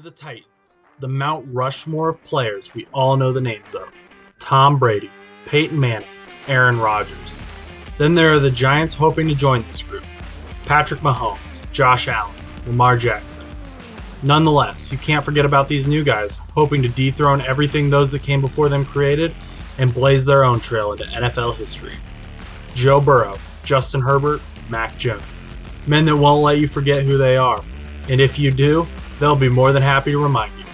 the Titans, the Mount Rushmore of players we all know the names of Tom Brady, Peyton Manning, Aaron Rodgers. Then there are the Giants hoping to join this group Patrick Mahomes, Josh Allen, Lamar Jackson. Nonetheless, you can't forget about these new guys hoping to dethrone everything those that came before them created and blaze their own trail into NFL history. Joe Burrow, Justin Herbert, Mac Jones. Men that won't let you forget who they are. And if you do, they'll be more than happy to remind you.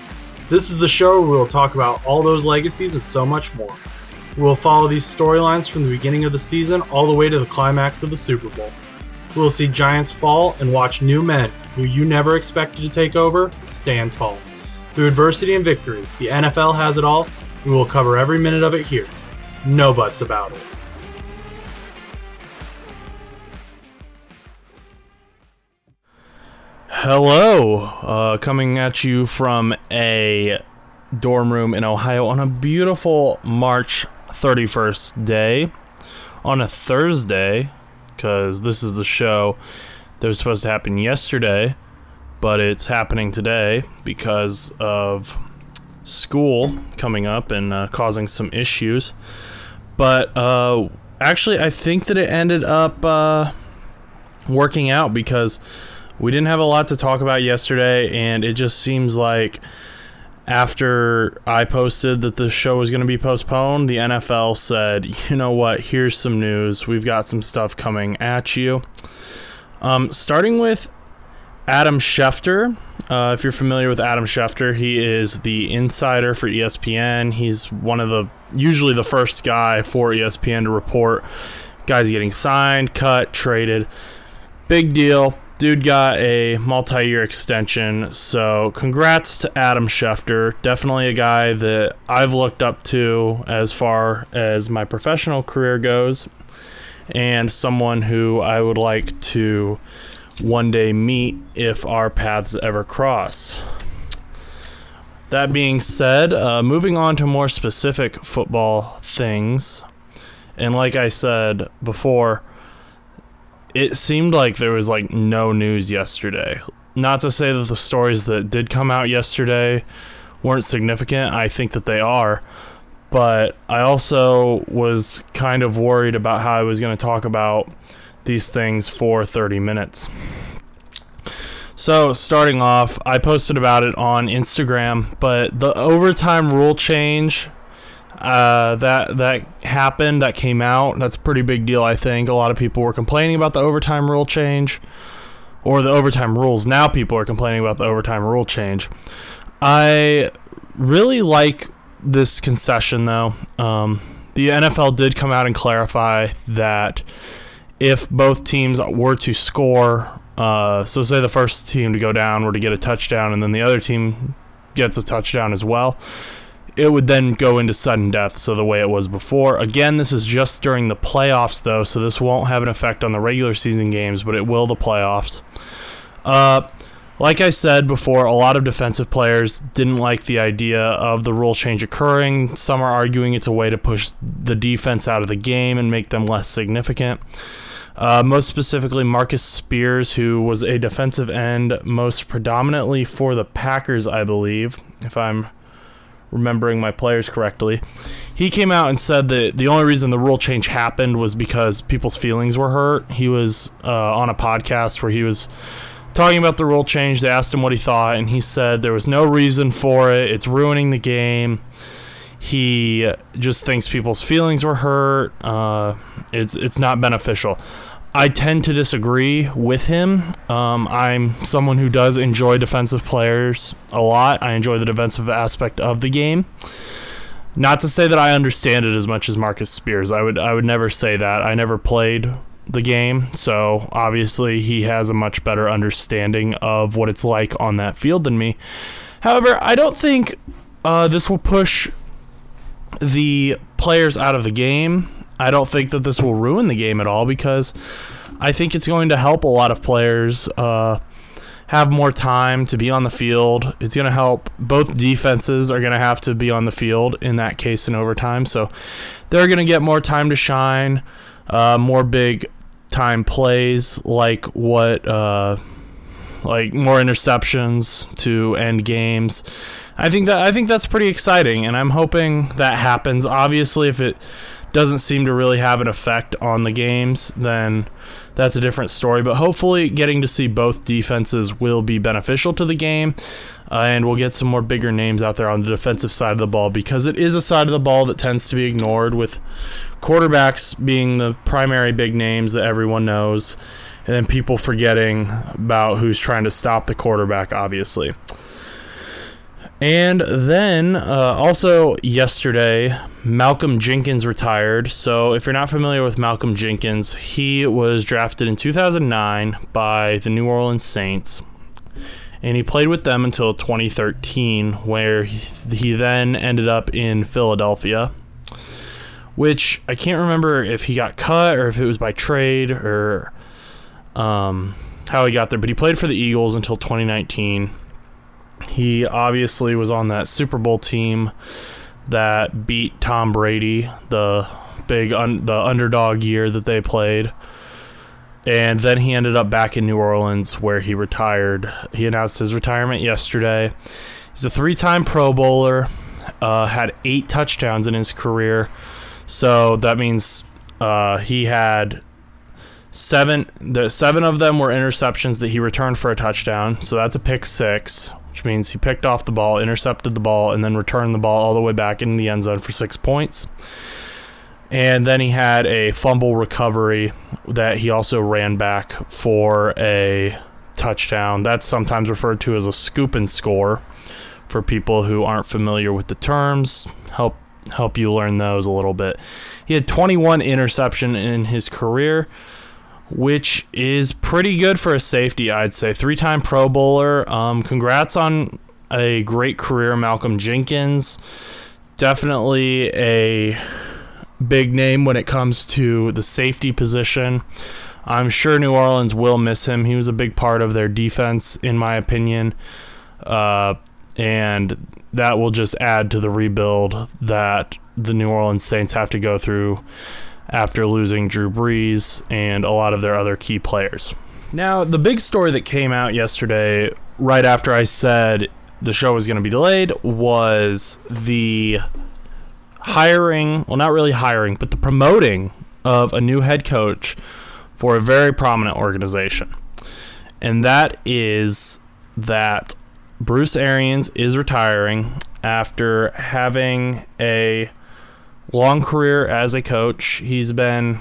This is the show where we'll talk about all those legacies and so much more. We'll follow these storylines from the beginning of the season all the way to the climax of the Super Bowl. We'll see giants fall and watch new men who you never expected to take over stand tall. Through adversity and victory, the NFL has it all. We will cover every minute of it here. No buts about it. Hello, uh, coming at you from a dorm room in Ohio on a beautiful March 31st day on a Thursday, because this is the show that was supposed to happen yesterday, but it's happening today because of school coming up and uh, causing some issues. But uh, actually, I think that it ended up uh, working out because we didn't have a lot to talk about yesterday, and it just seems like after I posted that the show was going to be postponed, the NFL said, you know what, here's some news. We've got some stuff coming at you. Um, starting with Adam Schefter. Uh, if you're familiar with Adam Schefter, he is the insider for ESPN. He's one of the usually the first guy for ESPN to report guys getting signed, cut, traded. Big deal. Dude got a multi year extension. So, congrats to Adam Schefter. Definitely a guy that I've looked up to as far as my professional career goes, and someone who I would like to one day meet if our paths ever cross. That being said, uh, moving on to more specific football things, and like I said before, it seemed like there was like no news yesterday. Not to say that the stories that did come out yesterday weren't significant. I think that they are. But I also was kind of worried about how I was going to talk about these things for 30 minutes. So, starting off, I posted about it on Instagram, but the overtime rule change uh, that that happened, that came out. That's a pretty big deal, I think. A lot of people were complaining about the overtime rule change, or the overtime rules. Now people are complaining about the overtime rule change. I really like this concession, though. Um, the NFL did come out and clarify that if both teams were to score, uh, so say the first team to go down were to get a touchdown, and then the other team gets a touchdown as well it would then go into sudden death, so the way it was before. Again, this is just during the playoffs, though, so this won't have an effect on the regular season games, but it will the playoffs. Uh, like I said before, a lot of defensive players didn't like the idea of the rule change occurring. Some are arguing it's a way to push the defense out of the game and make them less significant. Uh, most specifically, Marcus Spears, who was a defensive end most predominantly for the Packers, I believe, if I'm remembering my players correctly. He came out and said that the only reason the rule change happened was because people's feelings were hurt. He was uh, on a podcast where he was talking about the rule change. They asked him what he thought, and he said there was no reason for it. It's ruining the game. He just thinks people's feelings were hurt. Uh, it's it's not beneficial. I tend to disagree with him. Um, I'm someone who does enjoy defensive players a lot. I enjoy the defensive aspect of the game. Not to say that I understand it as much as Marcus Spears. I would I would never say that. I never played the game, so obviously he has a much better understanding of what it's like on that field than me. However, I don't think uh, this will push the players out of the game I don't think that this will ruin the game at all because I think it's going to help a lot of players uh, have more time to be on the field. It's going to help both defenses are going to have to be on the field in that case in overtime. So they're going to get more time to shine, uh, more big time plays like what uh, like more interceptions to end games. I think that I think that's pretty exciting, and I'm hoping that happens. Obviously, if it doesn't seem to really have an effect on the games, then that's a different story. But hopefully, getting to see both defenses will be beneficial to the game, uh, and we'll get some more bigger names out there on the defensive side of the ball because it is a side of the ball that tends to be ignored, with quarterbacks being the primary big names that everyone knows, and then people forgetting about who's trying to stop the quarterback, obviously. And then uh, also yesterday, Malcolm Jenkins retired. So if you're not familiar with Malcolm Jenkins, he was drafted in 2009 by the New Orleans Saints. And he played with them until 2013, where he, he then ended up in Philadelphia. Which I can't remember if he got cut or if it was by trade or um, how he got there, but he played for the Eagles until 2019 he obviously was on that Super Bowl team that beat Tom Brady, the big un- the underdog year that they played. And then he ended up back in New Orleans where he retired. He announced his retirement yesterday. He's a three-time Pro Bowler, uh, had eight touchdowns in his career. So that means uh, he had seven. The seven of them were interceptions that he returned for a touchdown. So that's a pick six which means he picked off the ball, intercepted the ball, and then returned the ball all the way back in the end zone for six points. And then he had a fumble recovery that he also ran back for a touchdown. That's sometimes referred to as a scoop and score for people who aren't familiar with the terms. Help help you learn those a little bit. He had 21 interception in his career which is pretty good for a safety, I'd say. Three time Pro Bowler. Um, congrats on a great career, Malcolm Jenkins. Definitely a big name when it comes to the safety position. I'm sure New Orleans will miss him. He was a big part of their defense, in my opinion. Uh, and that will just add to the rebuild that the New Orleans Saints have to go through after losing Drew Brees and a lot of their other key players. Now, the big story that came out yesterday, right after I said the show was going to be delayed, was the hiring well, not really hiring, but the promoting of a new head coach for a very prominent organization. And that is that Bruce Arians is retiring after having a long career as a coach. He's been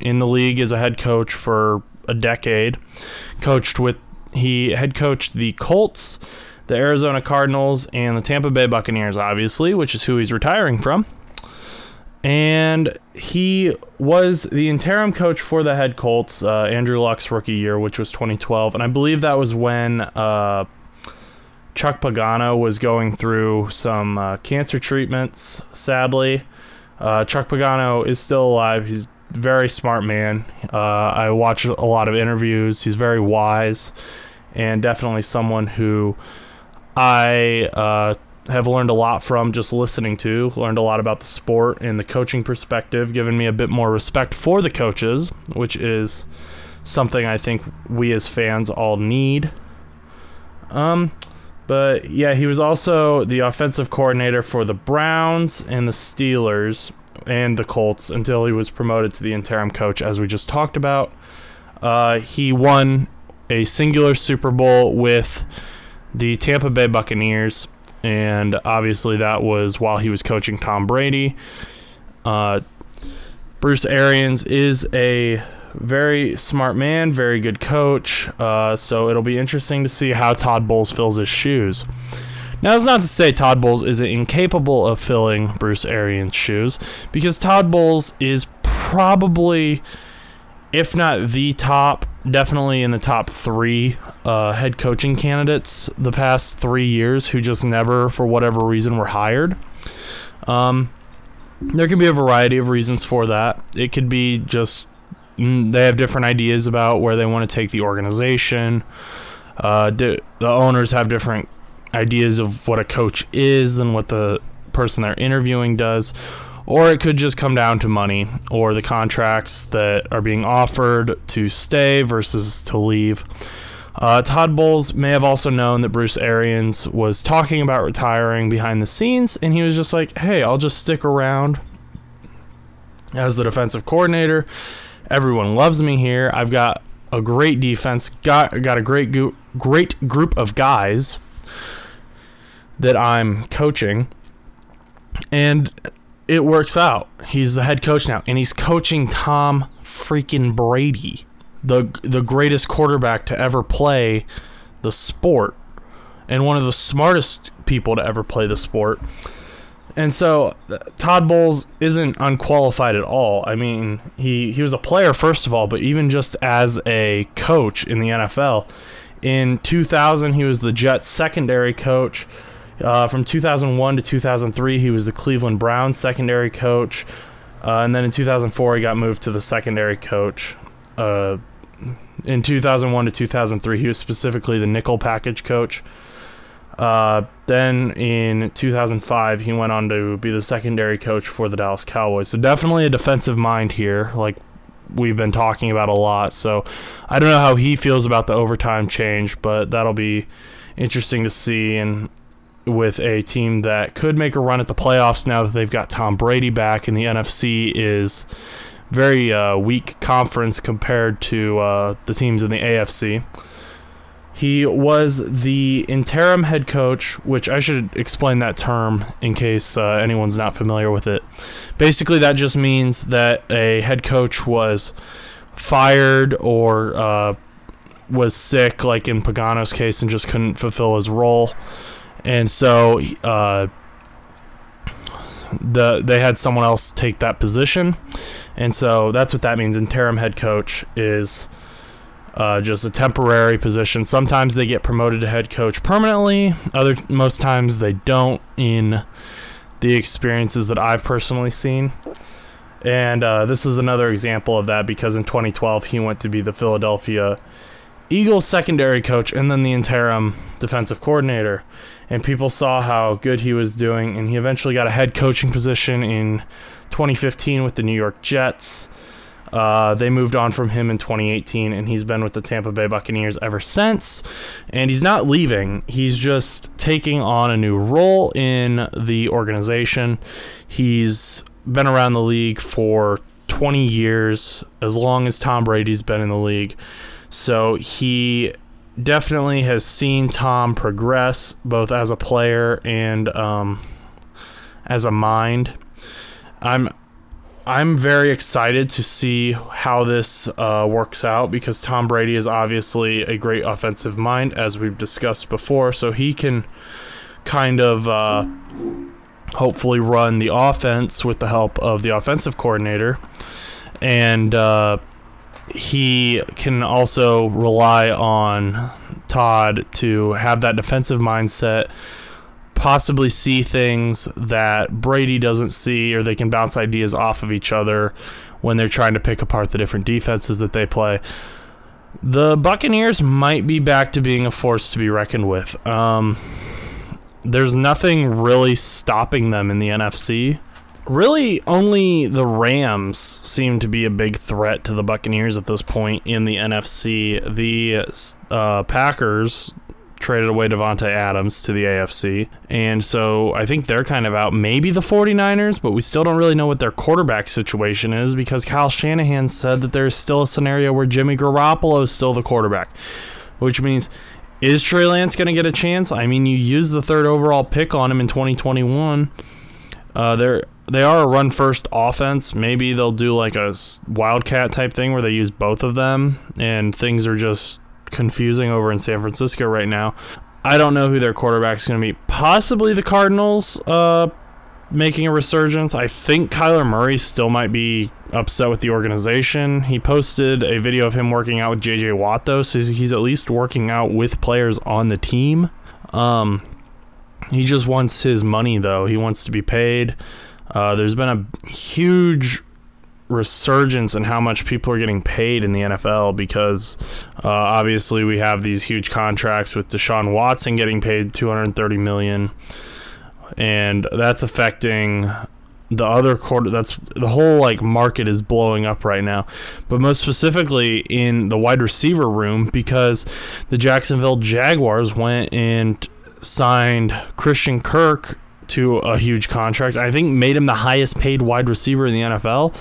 in the league as a head coach for a decade. Coached with he head coached the Colts, the Arizona Cardinals, and the Tampa Bay Buccaneers, obviously, which is who he's retiring from. And he was the interim coach for the head Colts, uh, Andrew Luck's rookie year, which was 2012. And I believe that was when uh, Chuck Pagano was going through some uh, cancer treatments, sadly. Uh, Chuck Pagano is still alive. He's a very smart man. Uh, I watch a lot of interviews. He's very wise and definitely someone who I uh, have learned a lot from just listening to. Learned a lot about the sport and the coaching perspective, giving me a bit more respect for the coaches, which is something I think we as fans all need. Um, but yeah, he was also the offensive coordinator for the Browns and the Steelers and the Colts until he was promoted to the interim coach, as we just talked about. Uh, he won a singular Super Bowl with the Tampa Bay Buccaneers, and obviously that was while he was coaching Tom Brady. Uh, Bruce Arians is a very smart man, very good coach. Uh, so it'll be interesting to see how Todd Bowles fills his shoes. Now, that's not to say Todd Bowles is incapable of filling Bruce Arians' shoes, because Todd Bowles is probably, if not the top, definitely in the top three uh, head coaching candidates the past three years who just never, for whatever reason, were hired. Um, there can be a variety of reasons for that. It could be just they have different ideas about where they want to take the organization. Uh, the owners have different ideas of what a coach is than what the person they're interviewing does. Or it could just come down to money or the contracts that are being offered to stay versus to leave. Uh, Todd Bowles may have also known that Bruce Arians was talking about retiring behind the scenes, and he was just like, "Hey, I'll just stick around as the defensive coordinator. Everyone loves me here. I've got a great defense. Got got a great great group of guys that I'm coaching, and it works out. He's the head coach now, and he's coaching Tom freaking Brady, the the greatest quarterback to ever play the sport, and one of the smartest people to ever play the sport. And so Todd Bowles isn't unqualified at all. I mean, he, he was a player, first of all, but even just as a coach in the NFL. In 2000, he was the Jets secondary coach. Uh, from 2001 to 2003, he was the Cleveland Browns secondary coach. Uh, and then in 2004, he got moved to the secondary coach. Uh, in 2001 to 2003, he was specifically the nickel package coach. Uh, then in 2005, he went on to be the secondary coach for the Dallas Cowboys. So definitely a defensive mind here, like we've been talking about a lot. So I don't know how he feels about the overtime change, but that'll be interesting to see. And with a team that could make a run at the playoffs now that they've got Tom Brady back, and the NFC is very uh, weak conference compared to uh, the teams in the AFC. He was the interim head coach, which I should explain that term in case uh, anyone's not familiar with it. Basically, that just means that a head coach was fired or uh, was sick, like in Pagano's case, and just couldn't fulfill his role. And so uh, the they had someone else take that position, and so that's what that means. Interim head coach is uh, just a temporary position. Sometimes they get promoted to head coach permanently. Other most times they don't. In the experiences that I've personally seen, and uh, this is another example of that because in 2012 he went to be the Philadelphia Eagles secondary coach and then the interim defensive coordinator. And people saw how good he was doing, and he eventually got a head coaching position in 2015 with the New York Jets. Uh, they moved on from him in 2018, and he's been with the Tampa Bay Buccaneers ever since. And he's not leaving, he's just taking on a new role in the organization. He's been around the league for 20 years, as long as Tom Brady's been in the league. So he definitely has seen Tom progress both as a player and um, as a mind. I'm I'm very excited to see how this uh, works out because Tom Brady is obviously a great offensive mind, as we've discussed before. So he can kind of uh, hopefully run the offense with the help of the offensive coordinator. And uh, he can also rely on Todd to have that defensive mindset possibly see things that Brady doesn't see, or they can bounce ideas off of each other when they're trying to pick apart the different defenses that they play. The Buccaneers might be back to being a force to be reckoned with. Um, there's nothing really stopping them in the NFC. Really, only the Rams seem to be a big threat to the Buccaneers at this point in the NFC. The uh, Packers traded away Davante Adams to the AFC. And so I think they're kind of out. Maybe the 49ers, but we still don't really know what their quarterback situation is because Kyle Shanahan said that there's still a scenario where Jimmy Garoppolo is still the quarterback, which means is Trey Lance going to get a chance? I mean, you used the third overall pick on him in 2021. Uh, they're they are a run first offense. Maybe they'll do like a wildcat type thing where they use both of them and things are just confusing over in San Francisco right now. I don't know who their quarterback is going to be. Possibly the Cardinals uh, making a resurgence. I think Kyler Murray still might be upset with the organization. He posted a video of him working out with JJ Watt, though, so he's at least working out with players on the team. Um, he just wants his money, though. He wants to be paid. Uh, there's been a huge resurgence in how much people are getting paid in the NFL because uh, obviously we have these huge contracts with Deshaun Watson getting paid 230 million, and that's affecting the other quarter that's the whole like market is blowing up right now but most specifically in the wide receiver room because the Jacksonville Jaguars went and signed Christian Kirk to a huge contract. I think made him the highest paid wide receiver in the NFL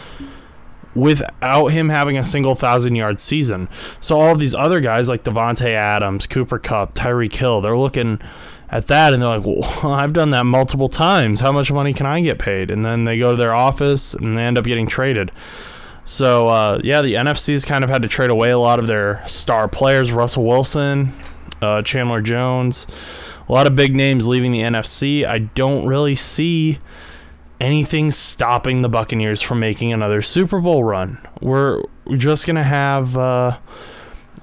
without him having a single thousand yard season so all of these other guys like Davante Adams Cooper Kupp, Tyreek Hill they're looking at that and they're like, well, I've done that multiple times. How much money can I get paid? And then they go to their office and they end up getting traded. So, uh, yeah, the NFC's kind of had to trade away a lot of their star players Russell Wilson, uh, Chandler Jones, a lot of big names leaving the NFC. I don't really see anything stopping the Buccaneers from making another Super Bowl run. We're just going to have. Uh,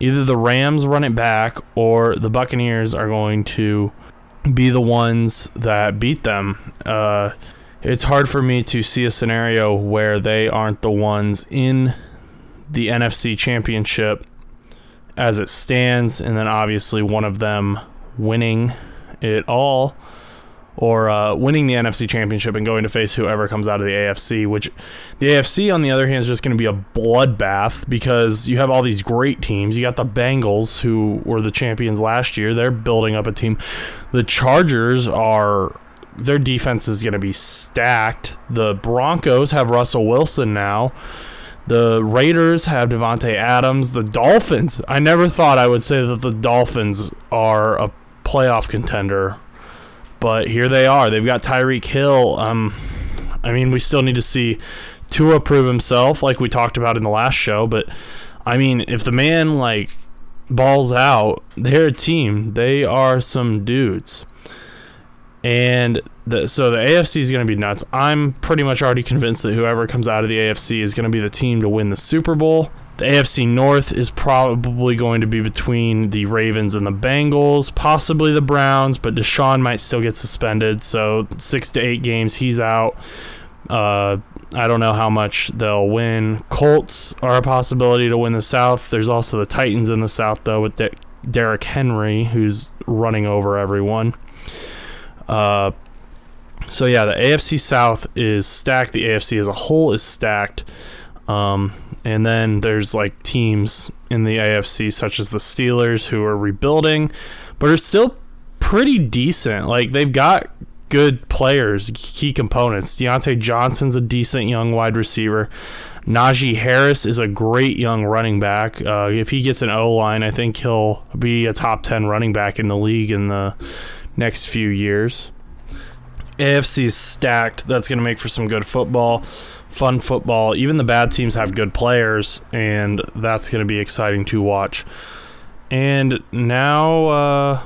either the Rams run it back or the Buccaneers are going to be the ones that beat them. Uh, it's hard for me to see a scenario where they aren't the ones in the NFC championship as it stands, and then obviously one of them winning it all or uh, winning the NFC Championship and going to face whoever comes out of the AFC. Which the AFC, on the other hand, is just going to be a bloodbath because you have all these great teams. You got the Bengals, who were the champions last year. They're building up a team. The Chargers are. Their defense is going to be stacked. The Broncos have Russell Wilson now. The Raiders have Davante Adams. The Dolphins. I never thought I would say that the Dolphins are a playoff contender but here they are. They've got Tyreek Hill. Um, I mean, we still need to see Tua prove himself, like we talked about in the last show. But I mean, if the man like balls out, they're a team. They are some dudes. And the, so the AFC is going to be nuts. I'm pretty much already convinced that whoever comes out of the AFC is going to be the team to win the Super Bowl. The AFC North is probably going to be between the Ravens and the Bengals, possibly the Browns, but Deshaun might still get suspended. So six to eight games, he's out. Uh, I don't know how much they'll win. Colts are a possibility to win the South. There's also the Titans in the South, though, with De- Derrick Henry, who's running over everyone. Uh, so yeah, the AFC South is stacked. The AFC as a whole is stacked. Um, and then there's like teams in the AFC, such as the Steelers, who are rebuilding, but are still pretty decent. Like they've got good players, key components. Diontae Johnson's a decent young wide receiver. Najee Harris is a great young running back. Uh, if he gets an O line, I think he'll be a top 10 running back in the league in the next few years. AFC is stacked. That's going to make for some good football fun football. Even the bad teams have good players, and that's going to be exciting to watch. And now uh,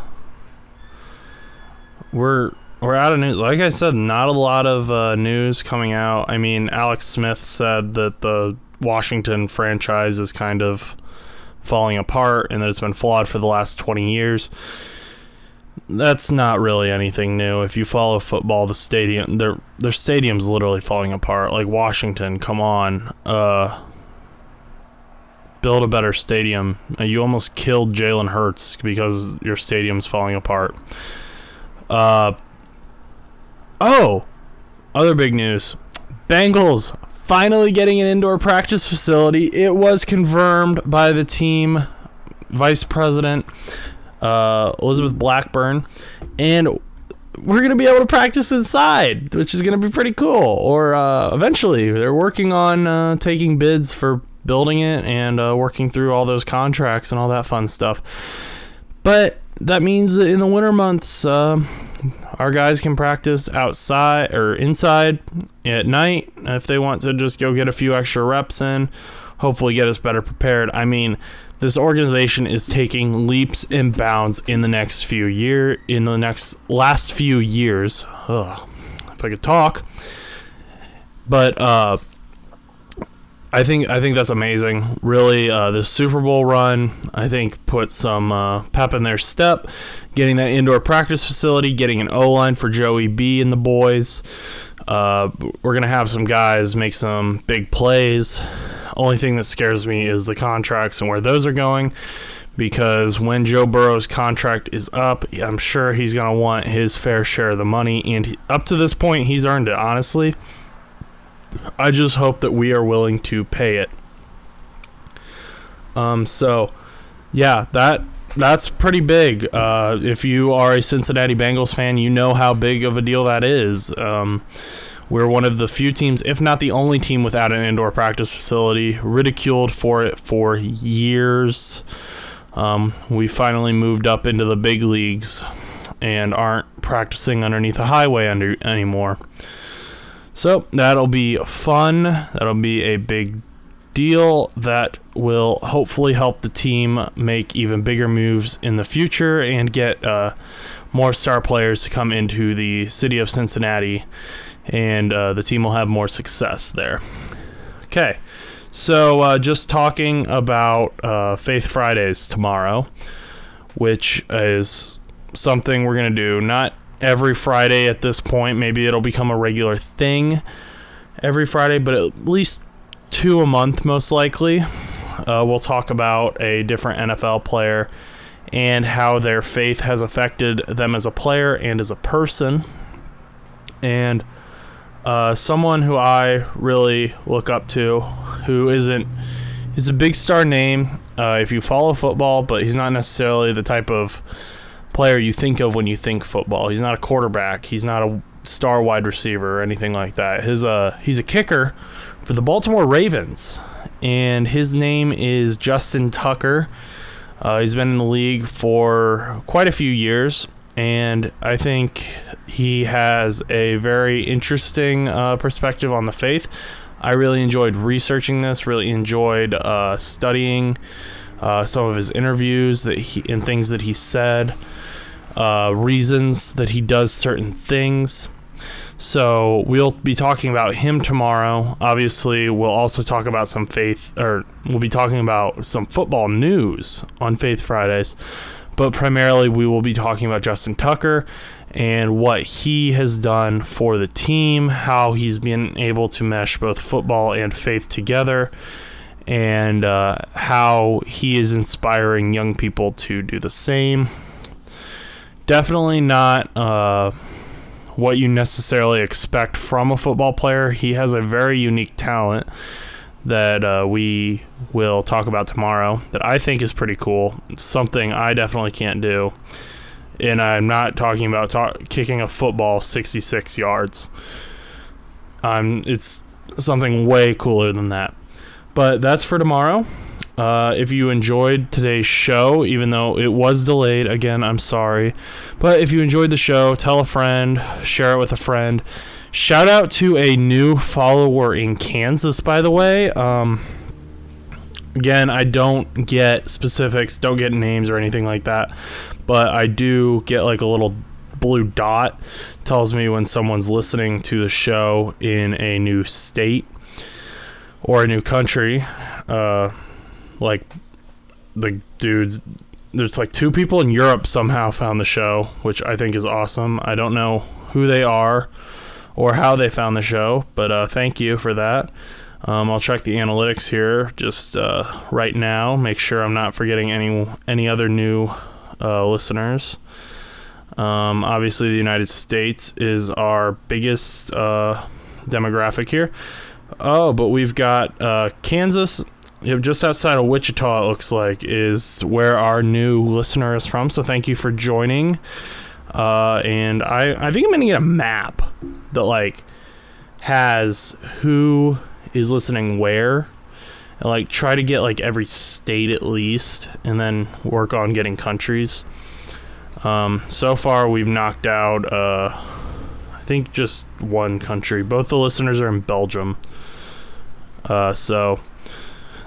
we're we're out of news. Like I said, not a lot of uh, news coming out. I mean, Alex Smith said that the Washington franchise is kind of falling apart and that it's been flawed for the last 20 years that's not really anything new. If you follow football, the stadium their their stadium's literally falling apart. Like Washington, come on, uh, build a better stadium. Uh, you almost killed Jalen Hurts because your stadium's falling apart. Uh, oh, other big news: Bengals finally getting an indoor practice facility. It was confirmed by the team vice president uh, Elizabeth Blackburn, and we're gonna be able to practice inside, which is gonna be pretty cool. Or uh, eventually, they're working on uh, taking bids for building it and uh, working through all those contracts and all that fun stuff. But that means that in the winter months, uh, our guys can practice outside or inside at night if they want to just go get a few extra reps in. Hopefully, get us better prepared. I mean, this organization is taking leaps and bounds in the next few year in the next last few years. Ugh, if I could talk, but uh, I think I think that's amazing. Really, uh, the Super Bowl run I think put some uh, pep in their step. Getting that indoor practice facility, getting an O line for Joey B and the boys. Uh, we're gonna have some guys make some big plays. Only thing that scares me is the contracts and where those are going. Because when Joe Burrow's contract is up, I'm sure he's going to want his fair share of the money. And he, up to this point, he's earned it, honestly. I just hope that we are willing to pay it. Um, so yeah, that that's pretty big. Uh, if you are a Cincinnati Bengals fan, you know how big of a deal that is. Um, we're one of the few teams, if not the only team, without an indoor practice facility. Ridiculed for it for years. Um, we finally moved up into the big leagues and aren't practicing underneath a highway under anymore. So that'll be fun. That'll be a big deal that will hopefully help the team make even bigger moves in the future and get uh, more star players to come into the city of Cincinnati and uh, the team will have more success there. Okay, so uh, just talking about uh, Faith Fridays tomorrow, which is something we're going to do not every Friday at this point. Maybe it'll become a regular thing every Friday, but at least two a month, most likely. Uh, we'll talk about a different NFL player and how their faith has affected them as a player and as a person. And uh, someone who I really look up to, who isn't, he's a big star name uh, if you follow football, but he's not necessarily the type of player you think of when you think football. He's not a quarterback. He's not a star wide receiver or anything like that. His uh, he's a kicker for the Baltimore Ravens, and his name is Justin Tucker. Uh, he's been in the league for quite a few years, and I think he has a very interesting uh, perspective on the faith. I really enjoyed researching this. Really enjoyed uh, studying uh, some of his interviews that he and things that he said, uh, reasons that he does certain things. So we'll be talking about him tomorrow. Obviously, we'll also talk about some faith, or we'll be talking about some football news on Faith Fridays but primarily we will be talking about Justin Tucker and what he has done for the team, how he's been able to mesh both football and faith together, and uh, how he is inspiring young people to do the same. Definitely not uh, what you necessarily expect from a football player. He has a very unique talent that uh, we will talk about tomorrow that I think is pretty cool. It's something I definitely can't do. And I'm not talking about talk- kicking a football 66 yards. Um, it's something way cooler than that. But that's for tomorrow. Uh, if you enjoyed today's show, even though it was delayed, again, I'm sorry. But if you enjoyed the show, tell a friend, share it with a friend. Shout out to a new follower in Kansas, by the way. Um, again, I don't get specifics, don't get names or anything like that, but I do get like a little blue dot tells me when someone's listening to the show in a new state or a new country. Uh, like the dudes there's like two people in Europe somehow found the show, which I think is awesome. I don't know who they are or how they found the show. But uh, thank you for that. Um, I'll check the analytics here just uh, right now. Make sure I'm not forgetting any any other new uh, listeners. Um, obviously, the United States is our biggest uh, demographic here. Oh, but we've got uh, Kansas, just outside of Wichita. It looks like is where our new listener is from. So thank you for joining. Uh, and I, I think I'm gonna get a map that like has who is listening where, and like try to get like every state at least, and then work on getting countries. Um, so far, we've knocked out, uh, I think, just one country. Both the listeners are in Belgium. Uh, so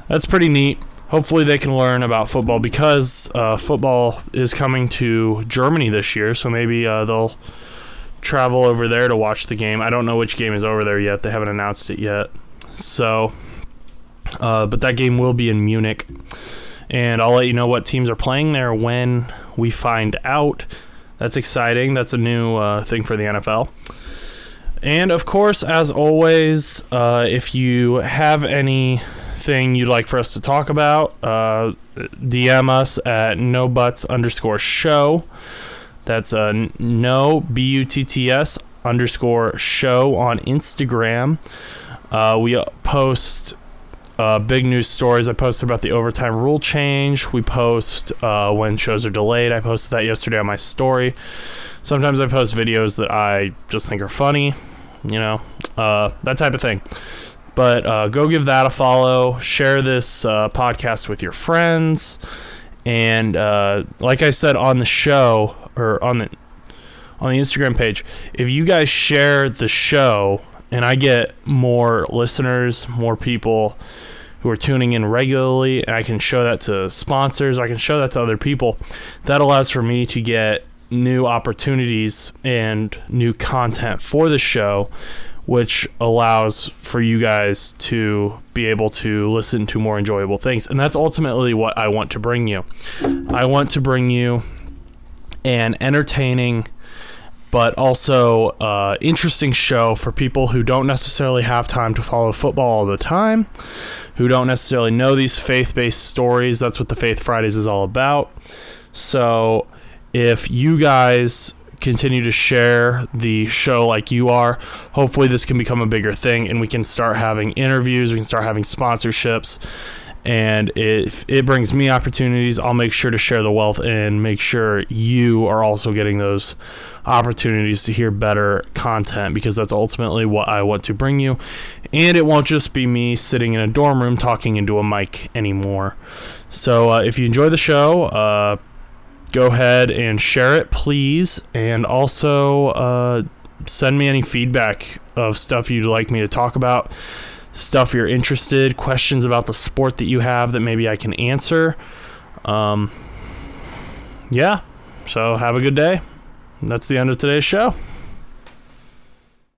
that's pretty neat hopefully they can learn about football because uh, football is coming to Germany this year. So maybe uh, they'll travel over there to watch the game. I don't know which game is over there yet. They haven't announced it yet. So, uh, but that game will be in Munich, and I'll let you know what teams are playing there when we find out. That's exciting. That's a new uh, thing for the NFL. And of course, as always, uh, if you have anything you'd like for us to talk about, uh, DM us at no underscore show. That's uh, no B U T T S underscore show on Instagram. Uh, we post uh, big news stories. I posted about the overtime rule change. We post uh, when shows are delayed. I posted that yesterday on my story. Sometimes I post videos that I just think are funny, you know, uh, that type of thing. But uh, go give that a follow. Share this uh, podcast with your friends. And uh, like I said on the show or on the on the Instagram page, if you guys share the show and I get more listeners, more people who are tuning in regularly, and I can show that to sponsors, I can show that to other people. That allows for me to get new opportunities and new content for the show, which allows for you guys to be able to listen to more enjoyable things. And that's ultimately what I want to bring you. I want to bring you an entertaining but also uh, interesting show for people who don't necessarily have time to follow football all the time, who don't necessarily know these faith-based stories. That's what the Faith Fridays is all about. So if you guys continue to share the show like you are, hopefully this can become a bigger thing and we can start having interviews, we can start having sponsorships. And if it brings me opportunities, I'll make sure to share the wealth and make sure you are also getting those opportunities to hear better content because that's ultimately what I want to bring you. And it won't just be me sitting in a dorm room talking into a mic anymore. So uh, if you enjoy the show, uh, go ahead and share it, please. And also uh, send me any feedback of stuff you'd like me to talk about, stuff you're interested, questions about the sport that you have that maybe I can answer. Um, yeah. So have a good day. That's the end of today's show.